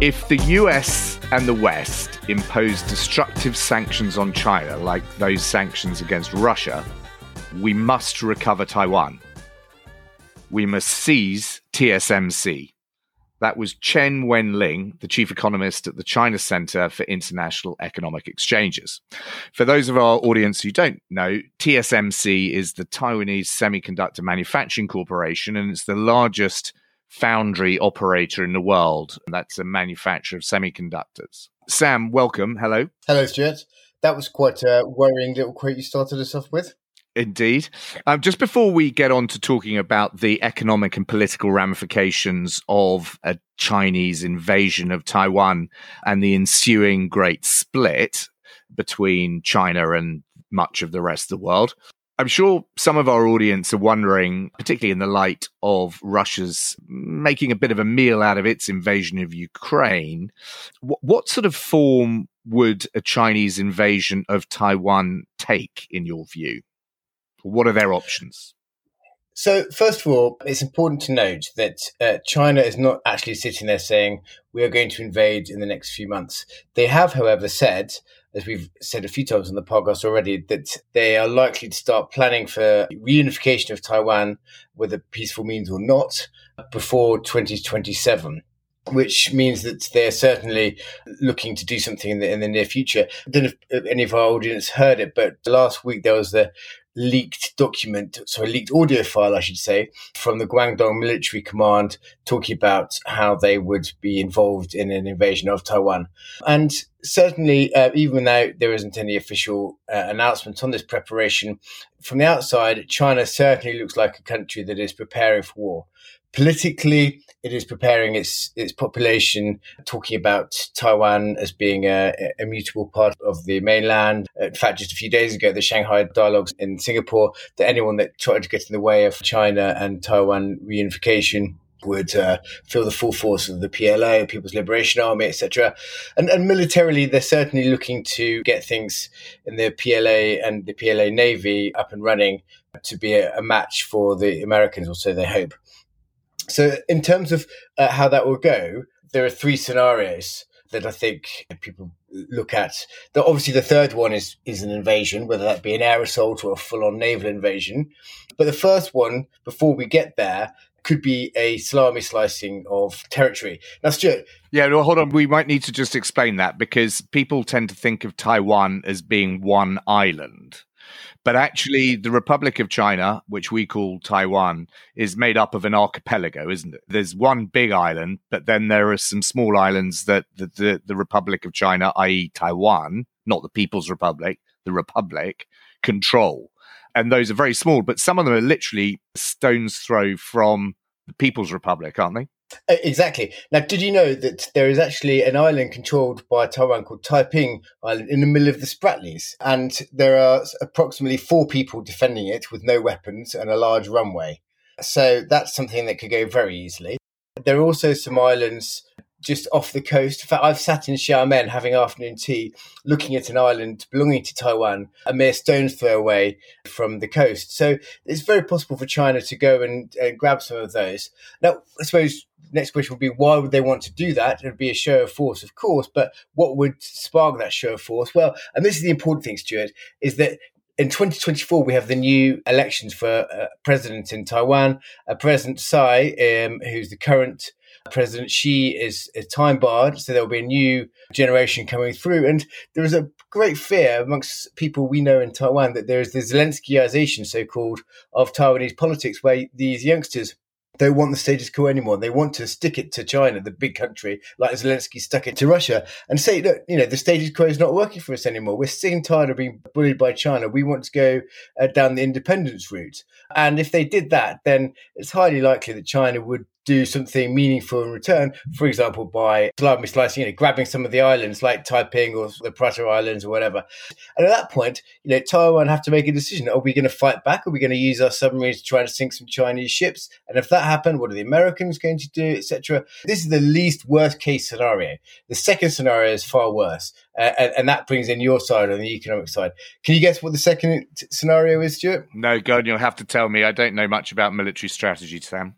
If the US and the West impose destructive sanctions on China, like those sanctions against Russia, we must recover Taiwan. We must seize TSMC. That was Chen Wenling, the chief economist at the China Center for International Economic Exchanges. For those of our audience who don't know, TSMC is the Taiwanese Semiconductor Manufacturing Corporation, and it's the largest foundry operator in the world. That's a manufacturer of semiconductors. Sam, welcome. Hello. Hello, Stuart. That was quite a worrying little quote you started us off with. Indeed. Um, just before we get on to talking about the economic and political ramifications of a Chinese invasion of Taiwan and the ensuing great split between China and much of the rest of the world, I'm sure some of our audience are wondering, particularly in the light of Russia's making a bit of a meal out of its invasion of Ukraine, what, what sort of form would a Chinese invasion of Taiwan take, in your view? What are their options? So, first of all, it's important to note that uh, China is not actually sitting there saying, we are going to invade in the next few months. They have, however, said as we've said a few times on the podcast already, that they are likely to start planning for reunification of Taiwan, whether peaceful means or not, before 2027 which means that they're certainly looking to do something in the, in the near future. I don't know if any of our audience heard it, but last week there was the leaked document, so a leaked audio file, I should say, from the Guangdong Military Command talking about how they would be involved in an invasion of Taiwan. And certainly, uh, even though there isn't any official uh, announcement on this preparation, from the outside, China certainly looks like a country that is preparing for war. Politically, it is preparing its its population, talking about Taiwan as being a, a mutable part of the mainland. In fact, just a few days ago, the Shangri-La dialogues in Singapore, that anyone that tried to get in the way of China and Taiwan reunification would uh, feel the full force of the PLA, People's Liberation Army, etc. And, and militarily, they're certainly looking to get things in the PLA and the PLA Navy up and running to be a, a match for the Americans, or so they hope. So, in terms of uh, how that will go, there are three scenarios that I think people look at. The, obviously, the third one is is an invasion, whether that be an air assault or a full on naval invasion. But the first one, before we get there, could be a salami slicing of territory. Now, Stuart. Yeah, hold on. We might need to just explain that because people tend to think of Taiwan as being one island. But actually, the Republic of China, which we call Taiwan, is made up of an archipelago, isn't it? There's one big island, but then there are some small islands that the, the, the Republic of China, i.e., Taiwan, not the People's Republic, the Republic, control. And those are very small, but some of them are literally stone's throw from the People's Republic, aren't they? Uh, exactly. Now, did you know that there is actually an island controlled by Taiwan called Taiping Island in the middle of the Spratlys? And there are approximately four people defending it with no weapons and a large runway. So that's something that could go very easily. There are also some islands just off the coast. In fact, I've sat in Xiamen having afternoon tea, looking at an island belonging to Taiwan, a mere stone's throw away from the coast. So it's very possible for China to go and, grab some of those. Now, I suppose next question would be why would they want to do that? It would be a show of force, of course, but what would spark that show of force? Well, and this is the important thing, Stuart, is that in 2024, we have the new elections for uh, president in Taiwan. Uh, president Tsai, um, who's the current president, she is, time barred, so there will be a new generation coming through. And there is a great fear amongst people we know in Taiwan that there is the Zelenskyization, so called, of Taiwanese politics, where these youngsters don't want the status quo anymore. They want to stick it to China, the big country, like Zelensky stuck it to Russia, and say, look, you know, the status quo is not working for us anymore. We're sick and tired of being bullied by China. We want to go uh, down the independence route. And if they did that, then it's highly likely that China would do something meaningful in return, for example, by salami slicing, you know, grabbing some of the islands like Taiping or the Pratas Islands or whatever. And at that point, you know, Taiwan have to make a decision. Are we going to fight back? Are we going to use our submarines to try to sink some Chinese ships? And if that happened, what are the Americans going to do, etc.? This is the least worst case scenario. The second scenario is far worse. Uh, and, and, that brings in your side on the economic side. Can you guess what the second t- scenario is, Stuart? No, God, you'll have to tell me. I don't know much about military strategy, Sam.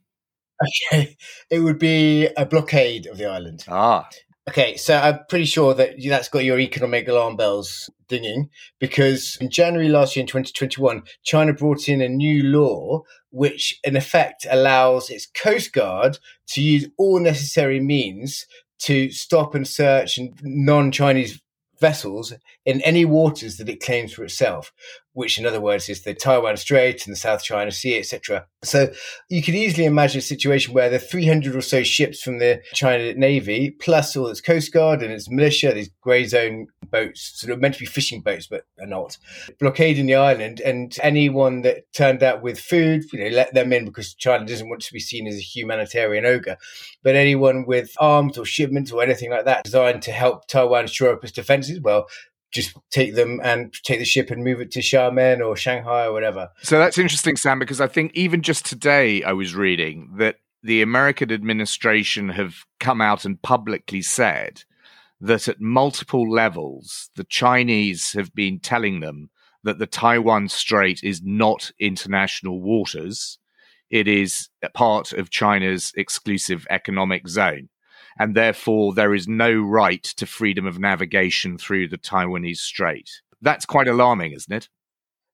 Okay, it would be a blockade of the island. Ah. Okay, so I'm pretty sure that that's got your economic alarm bells dinging because in January last year in 2021, China brought in a new law which, in effect, allows its coast guard to use all necessary means to stop and search non Chinese vessels in any waters that it claims for itself, which in other words is the Taiwan Strait and the South China Sea, etc. So you could easily imagine a situation where the 300 or so ships from the China Navy, plus all its Coast Guard and its militia, these grey zone boats, sort of meant to be fishing boats, but are not, blockading the island. And anyone that turned out with food, you know, let them in because China doesn't want to be seen as a humanitarian ogre. But anyone with arms or shipments or anything like that designed to help Taiwan shore up its defenses, well, just take them and take the ship and move it to Xiamen or Shanghai or whatever. So that's interesting, Sam, because I think even just today I was reading that the American administration have come out and publicly said that at multiple levels, the Chinese have been telling them that the Taiwan Strait is not international waters. It is a part of China's exclusive economic zone and therefore there is no right to freedom of navigation through the Taiwanese Strait. That's quite alarming, isn't it?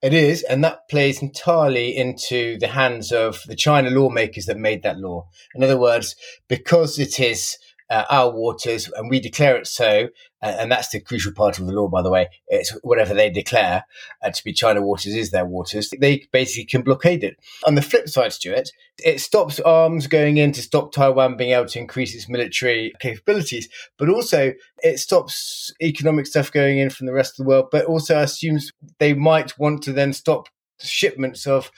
It is, and that plays entirely into the hands of the China lawmakers that made that law. In other words, because it is uh, our waters and we declare it so, uh, and that's the crucial part of the law, by the way. It's whatever they declare uh, to be China waters is their waters. They basically can blockade it. On the flip side, Stuart, it stops arms going in to stop Taiwan being able to increase its military capabilities, but also it stops economic stuff going in from the rest of the world, but also assumes they might want to then stop shipments of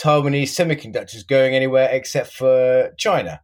Taiwanese semiconductors going anywhere except for China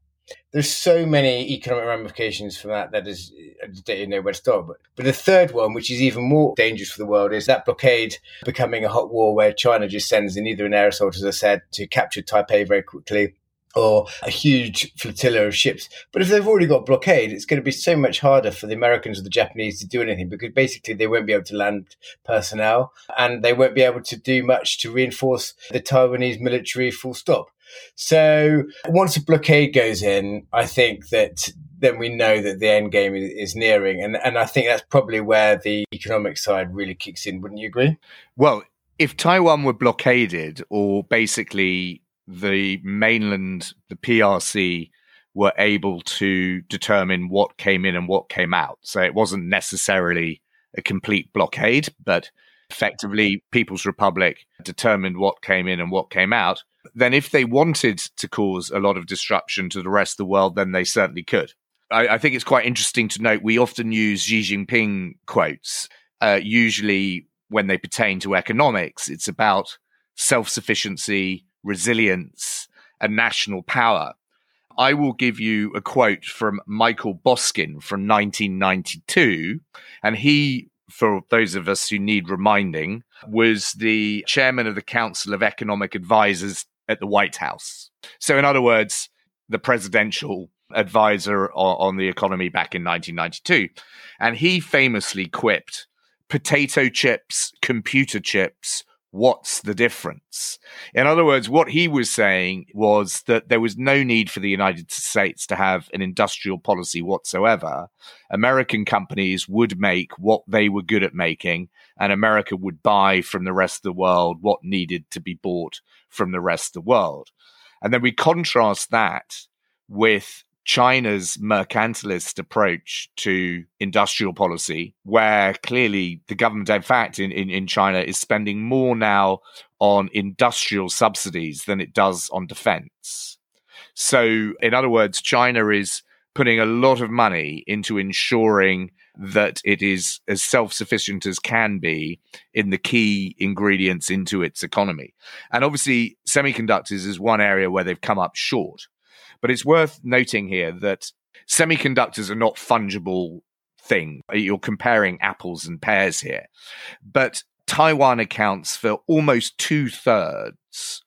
there's so many economic ramifications from that that is uh, I don't know where to start. But but the third one, which is even more dangerous for the world, is that blockade becoming a hot war where China just sends in either an air assault, as I said, to capture Taipei very quickly. Or a huge flotilla of ships. But if they've already got blockade, it's going to be so much harder for the Americans or the Japanese to do anything because basically they won't be able to land personnel and they won't be able to do much to reinforce the Taiwanese military full stop. So once a blockade goes in, I think that then we know that the end game is, nearing. And, and I think that's probably where the economic side really kicks in. Wouldn't you agree? Well, if Taiwan were blockaded or basically the mainland, the PRC, were able to determine what came in and what came out. So it wasn't necessarily a complete blockade, but effectively People's Republic determined what came in and what came out then if they wanted to cause a lot of disruption to the rest of the world, then they certainly could. I, I think it's quite interesting to note we often use Xi Jinping quotes, uh, usually when they pertain to economics. It's about self sufficiency, resilience, and national power. I will give you a quote from Michael Boskin from 1992, and he for those of us who need reminding, was the chairman of the Council of Economic Advisers at the White House. So, in other words, the presidential advisor on, the economy back in 1992. And he famously quipped potato chips, computer chips, what's the difference? In other words, what he was saying was that there was no need for the United States to have an industrial policy whatsoever. American companies would make what they were good at making, and America would buy from the rest of the world what needed to be bought from the rest of the world. And then we contrast that with China's mercantilist approach to industrial policy, where clearly the government, in fact, in, in, in, China is spending more now on industrial subsidies than it does on defense. So, in other words, China is putting a lot of money into ensuring that it is as self sufficient as can be in the key ingredients into its economy. And obviously, semiconductors is one area where they've come up short. But it's worth noting here that semiconductors are not fungible thing. You're comparing apples and pears here. But Taiwan accounts for almost two thirds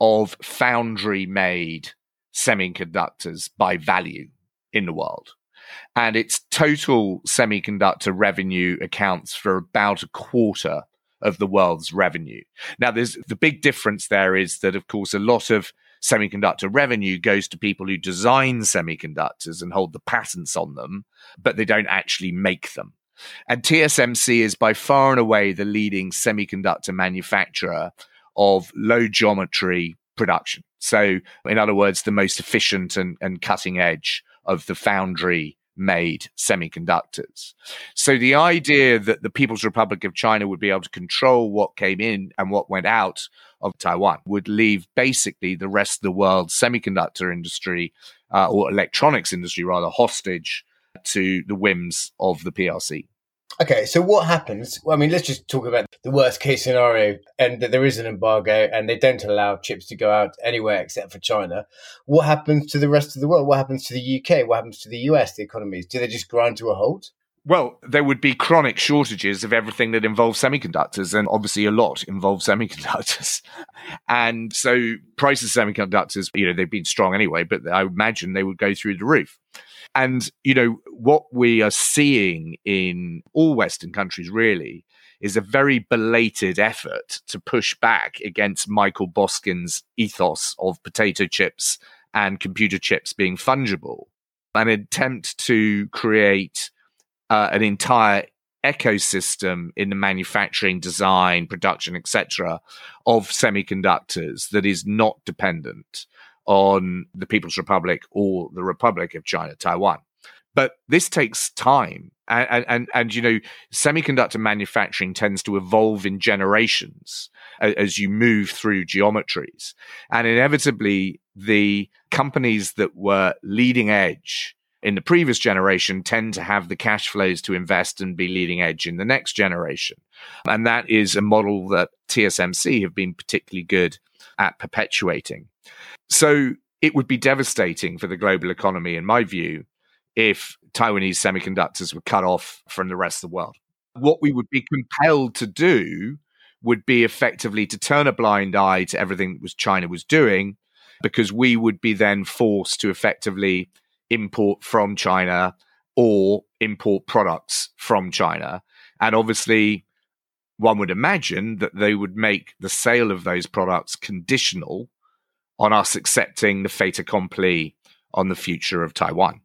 of foundry made semiconductors by value in the world. And its total semiconductor revenue accounts for about a quarter of the world's revenue. Now, there's the big difference there is that, of course, a lot of semiconductor revenue goes to people who design semiconductors and hold the patents on them, but they don't actually make them. And TSMC is by far and away the leading semiconductor manufacturer of low geometry production. So, in other words, the most efficient and, and cutting edge of the foundry made semiconductors. So the idea that the People's Republic of China would be able to control what came in and what went out of Taiwan would leave basically the rest of the world's semiconductor industry uh, or electronics industry rather hostage to the whims of the PRC. Okay, so what happens? Well, I mean, let's just talk about the worst case scenario and that there is an embargo and they don't allow chips to go out anywhere except for China. What happens to the rest of the world? What happens to the UK? What happens to the US, the economies? Do they just grind to a halt? Well, there would be chronic shortages of everything that involves semiconductors, and obviously a lot involves semiconductors. and so prices of semiconductors, you know, they've been strong anyway, but I imagine they would go through the roof. And, you know, what we are seeing in all Western countries really is a very belated effort to push back against Michael Boskin's ethos of potato chips and computer chips being fungible, an attempt to create uh, an entire ecosystem in the manufacturing, design, production, etc., of semiconductors that is not dependent on the People's Republic or the Republic of China, Taiwan. But this takes time. And, and, and, you know, semiconductor manufacturing tends to evolve in generations as you move through geometries. And inevitably, the companies that were leading edge in the previous generation tend to have the cash flows to invest and be leading edge in the next generation. And that is a model that TSMC have been particularly good at perpetuating. So it would be devastating for the global economy, in my view, if Taiwanese semiconductors were cut off from the rest of the world. What we would be compelled to do would be effectively to turn a blind eye to everything that was China was doing, because we would be then forced to effectively import from China or import products from China. And obviously, one would imagine that they would make the sale of those products conditional on us accepting the fait accompli on the future of Taiwan.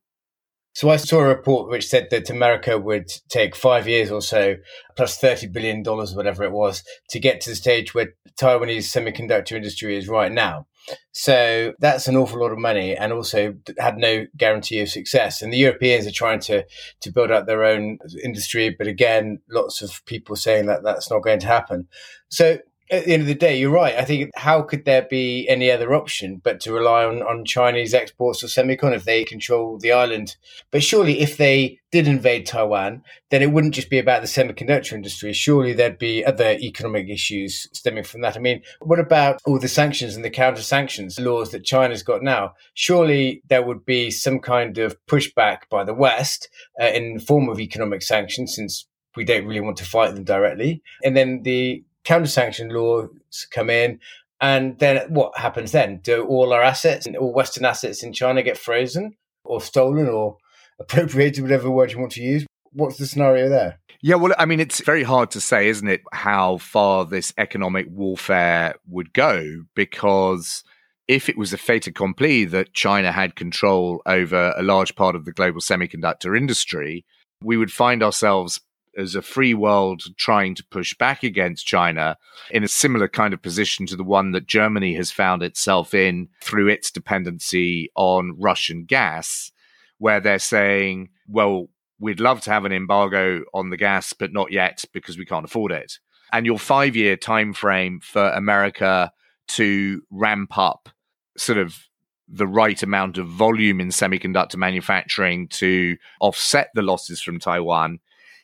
So I saw a report which said that America would take five years or so, plus plus thirty billion dollars, whatever it was, to get to the stage where Taiwanese semiconductor industry is right now. So that's an awful lot of money, and also had no guarantee of success. And the Europeans are trying to to build up their own industry, but again, lots of people saying that that's not going to happen. So at the end of the day, you're right. I think how could there be any other option but to rely on, on Chinese exports of semicon if they control the island? But surely, if they did invade Taiwan, then it wouldn't just be about the semiconductor industry. Surely there'd be other economic issues stemming from that. I mean, what about all the sanctions and the counter sanctions laws that China's got now? Surely there would be some kind of pushback by the West uh, in the form of economic sanctions, since we don't really want to fight them directly. And then the counter sanction laws come in. And then what happens then? Do all our assets, all Western assets in China get frozen or stolen or appropriated, whatever word you want to use? What's the scenario there? Yeah, well, I mean, it's very hard to say, isn't it, how far this economic warfare would go? Because if it was a fait accompli that China had control over a large part of the global semiconductor industry, we would find ourselves as a free world trying to push back against China in a similar kind of position to the one that Germany has found itself in through its dependency on Russian gas, where they're saying, well, we'd love to have an embargo on the gas, but not yet because we can't afford it. And your five year time frame for America to ramp up sort of the right amount of volume in semiconductor manufacturing to offset the losses from Taiwan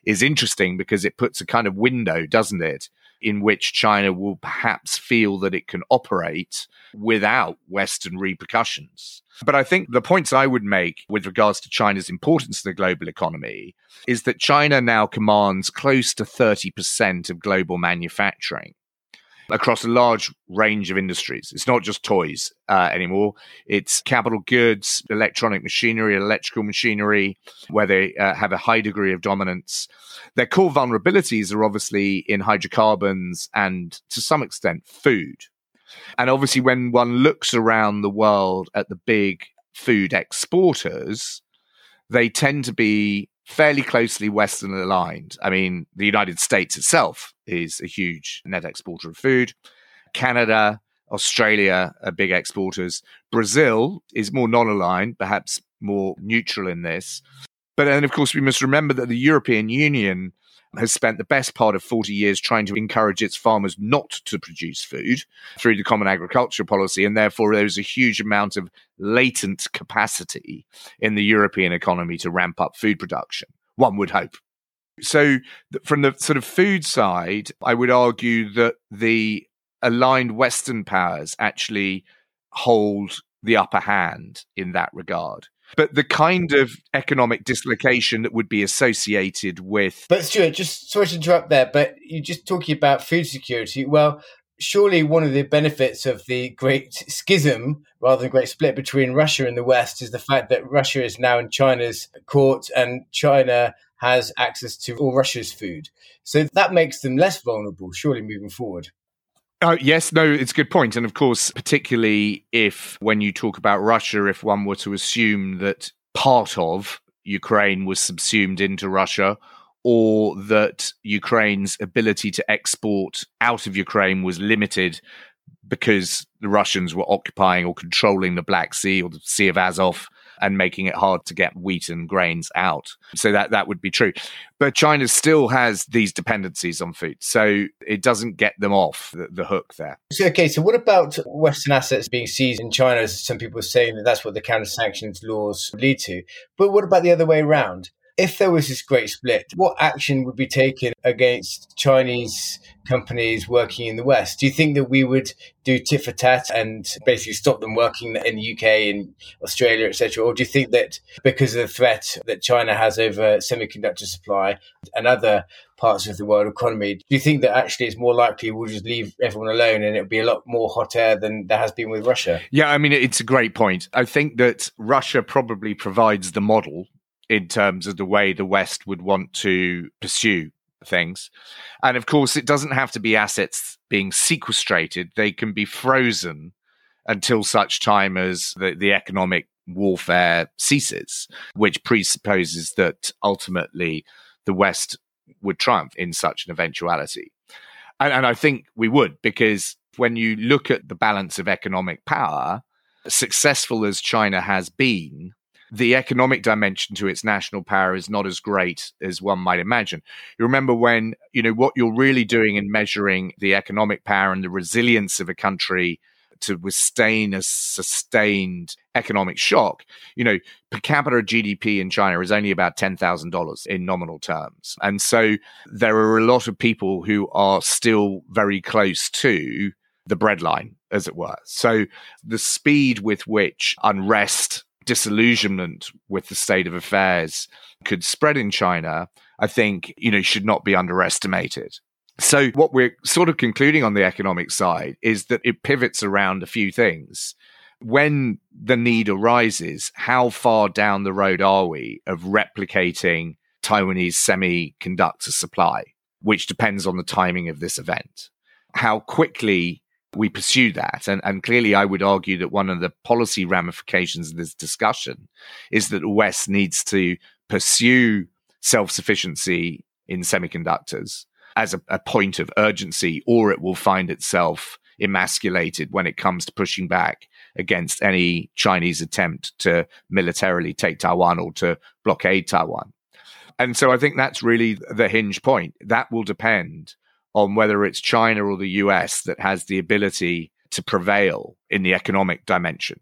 is interesting because it puts a kind of window, doesn't it, in which China will perhaps feel that it can operate without Western repercussions. But I think the points I would make with regards to China's importance to the global economy is that China now commands close to 30% of global manufacturing across a large range of industries. It's not just toys uh, anymore. It's capital goods, electronic machinery, electrical machinery, where they uh, have a high degree of dominance. Their core vulnerabilities are obviously in hydrocarbons and to some extent food. And obviously, when one looks around the world at the big food exporters, they tend to be fairly closely Western aligned. I mean, the United States itself is a huge net exporter of food. Canada, Australia are big exporters. Brazil is more non aligned, perhaps more neutral in this. But then, of course, we must remember that the European Union has spent the best part of 40 years trying to encourage its farmers not to produce food through the Common Agriculture Policy. And therefore, there's a huge amount of latent capacity in the European economy to ramp up food production, one would hope. So, from the sort of food side, I would argue that the aligned Western powers actually hold the upper hand in that regard. But the kind of economic dislocation that would be associated with. But Stuart, just sorry to interrupt there, but you're just talking about food security. Well, surely one of the benefits of the great schism rather than great split between Russia and the West is the fact that Russia is now in China's court and China has access to all Russia's food. So that makes them less vulnerable, surely moving forward. Uh, yes, no, it's a good point. And of course, particularly if when you talk about Russia, if one were to assume that part of Ukraine was subsumed into Russia, or that Ukraine's ability to export out of Ukraine was limited because the Russians were occupying or controlling the Black Sea or the Sea of Azov and making it hard to get wheat and grains out. So that that would be true. But China still has these dependencies on food. So it doesn't get them off the, the hook there. So, okay, so what about Western assets being seized in China? Some people are saying that that's what the counter sanctions laws lead to. But what about the other way around? If there was this great split, what action would be taken against Chinese companies working in the West? Do you think that we would do tit for tat and basically stop them working in the UK and Australia, etc.? Or do you think that because of the threat that China has over semiconductor supply and other parts of the world economy, do you think that actually it's more likely we'll just leave everyone alone and it'll be a lot more hot air than there has been with Russia? Yeah, I mean, it's a great point. I think that Russia probably provides the model in terms of the way the West would want to pursue things. And of course, it doesn't have to be assets being sequestrated, they can be frozen until such time as the, the economic warfare ceases, which presupposes that ultimately the West would triumph in such an eventuality. And, and I think we would, because when you look at the balance of economic power, successful as China has been, the economic dimension to its national power is not as great as one might imagine. You remember when, you know, what you're really doing in measuring the economic power and the resilience of a country to withstand a sustained economic shock, you know, per capita GDP in China is only about $10,000 in nominal terms. And so there are a lot of people who are still very close to the breadline, as it were. So the speed with which unrest disillusionment with the state of affairs could spread in China, I think, you know, should not be underestimated. So what we're sort of concluding on the economic side is that it pivots around a few things. When the need arises, how far down the road are we of replicating Taiwanese semiconductor supply, which depends on the timing of this event? How quickly we pursue that. And, and clearly, I would argue that one of the policy ramifications of this discussion is that the West needs to pursue self sufficiency in semiconductors as a, a, point of urgency, or it will find itself emasculated when it comes to pushing back against any Chinese attempt to militarily take Taiwan or to blockade Taiwan. And so I think that's really the hinge point. That will depend on whether it's China or the US that has the ability to prevail in the economic dimension.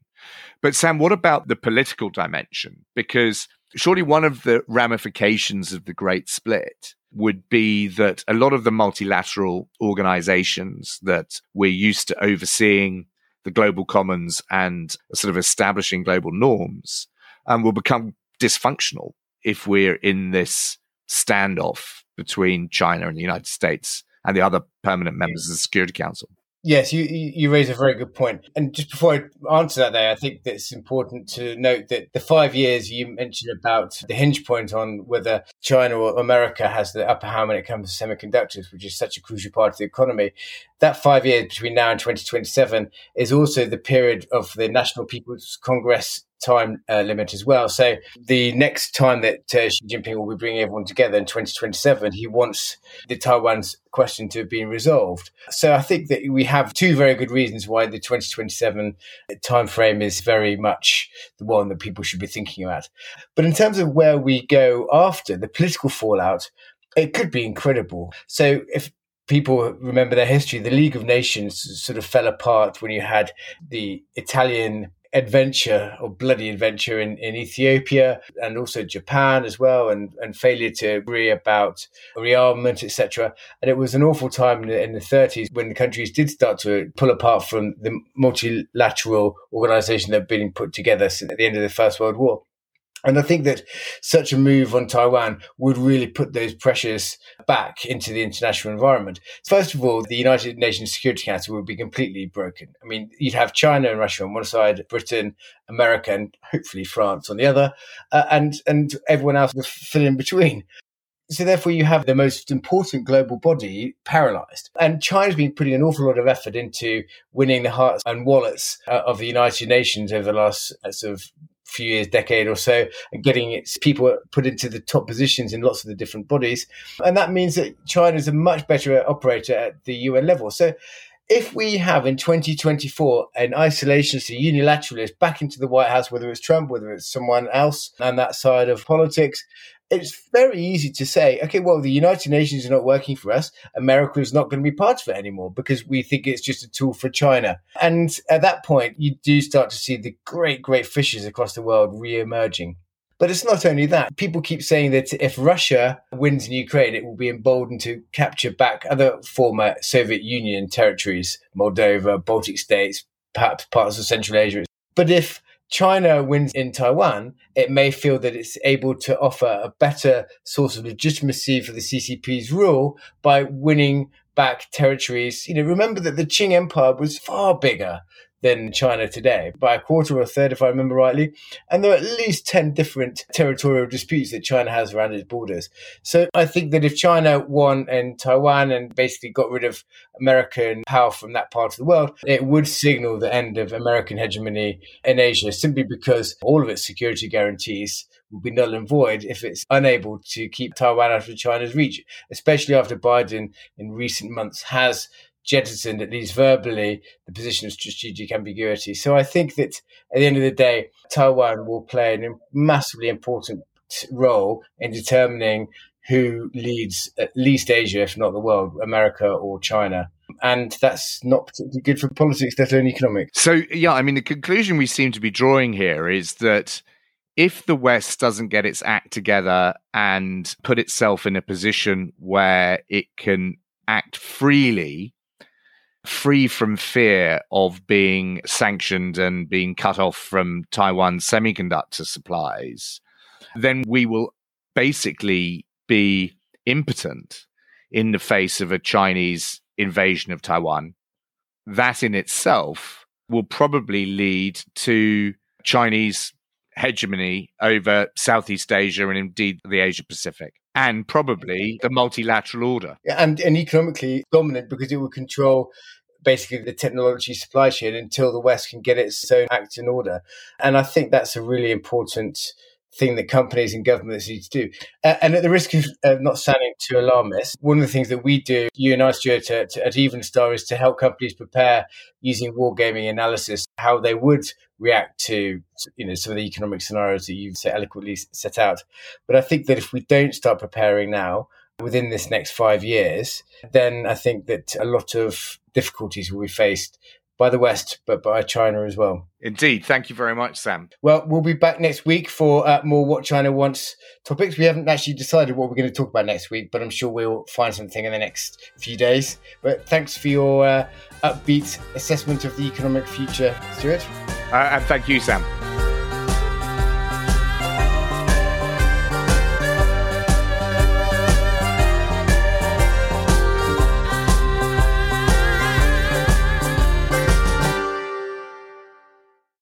But Sam, what about the political dimension? Because surely one of the ramifications of the Great Split would be that a lot of the multilateral organizations that we're used to overseeing the global commons and sort of establishing global norms um, will become dysfunctional if we're in this standoff between China and the United States and the other permanent members of the Security Council. Yes, you, you raise a very good point. And just before I answer that, there, I think that it's important to note that the five years you mentioned about the hinge point on whether China or America has the upper hand when it comes to semiconductors, which is such a crucial part of the economy. That five years between now and 2027 is also the period of the National People's Congress time uh, limit as well. So the next time that uh, Xi Jinping will be bringing everyone together in 2027, he wants the Taiwan's question to have been resolved. So I think that we have two very good reasons why the 2027 timeframe is very much the one that people should be thinking about. But in terms of where we go after the political fallout, it could be incredible. So if people remember their history, the League of Nations sort of fell apart when you had the Italian adventure or bloody adventure in, in Ethiopia and also Japan as well and, and failure to agree about rearmament, etc. And it was an awful time in the, in the 30s when the countries did start to pull apart from the multilateral organization that had been put together since at the end of the First World War. And I think that such a move on Taiwan would really put those pressures back into the international environment. First of all, the United Nations Security Council would be completely broken. I mean, you'd have China and Russia on one side, Britain, America, and hopefully France on the other, uh, and and everyone else would fill in between. So therefore, you have the most important global body paralyzed. And China's been putting an awful lot of effort into winning the hearts and wallets uh, of the United Nations over the last uh, sort of few years, decade or so, and getting its people put into the top positions in lots of the different bodies. And that means that China is a much better operator at the UN level. So if we have in 2024 an isolationist, a unilateralist back into the White House, whether it's Trump, whether it's someone else on that side of politics, it's very easy to say, okay, well, the United Nations is not working for us. America is not going to be part of it anymore because we think it's just a tool for China. And at that point, you do start to see the great, great fishes across the world re-emerging. But it's not only that. People keep saying that if Russia wins in Ukraine, it will be emboldened to capture back other former Soviet Union territories, Moldova, Baltic states, perhaps parts of Central Asia. But if China wins in Taiwan, it may feel that it's able to offer a better source of legitimacy for the CCP's rule by winning back territories. You know, remember that the Qing Empire was far bigger than China today by a quarter or a third, if I remember rightly. And there are at least 10 different territorial disputes that China has around its borders. So I think that if China won in Taiwan and basically got rid of American power from that part of the world, it would signal the end of American hegemony in Asia simply because all of its security guarantees will be null and void if it's unable to keep Taiwan out of China's reach, especially after Biden in recent months has jettisoned, at least verbally, the position of strategic ambiguity. So I think that at the end of the day, Taiwan will play a massively important role in determining who leads at least Asia, if not the world, America or China. And that's not particularly good for politics, let alone economics. So, yeah, I mean, the conclusion we seem to be drawing here is that if the West doesn't get its act together and put itself in a position where it can act freely free from fear of being sanctioned and being cut off from Taiwan's semiconductor supplies, then we will basically be impotent in the face of a Chinese invasion of Taiwan. That in itself will probably lead to Chinese hegemony over Southeast Asia and indeed the Asia Pacific. And probably the multilateral order. And, and economically dominant because it will control basically the technology supply chain until the West can get its own act in order. And I think that's a really important thing that companies and governments need to do. Uh, and at the risk of uh, not sounding too alarmist, one of the things that we do, you and I, Stuart, at, at Evenstar, is to help companies prepare using wargaming analysis how they would react to you know some of the economic scenarios that you've so eloquently set out. But I think that if we don't start preparing now, within this next five years, then I think that a lot of difficulties will be faced by the West, but by China as well. Indeed. Thank you very much, Sam. Well, we'll be back next week for uh, more What China Wants topics. We haven't actually decided what we're going to talk about next week, but I'm sure we'll find something in the next few days. But thanks for your uh, upbeat assessment of the economic future, Stuart. Uh, and thank you, Sam.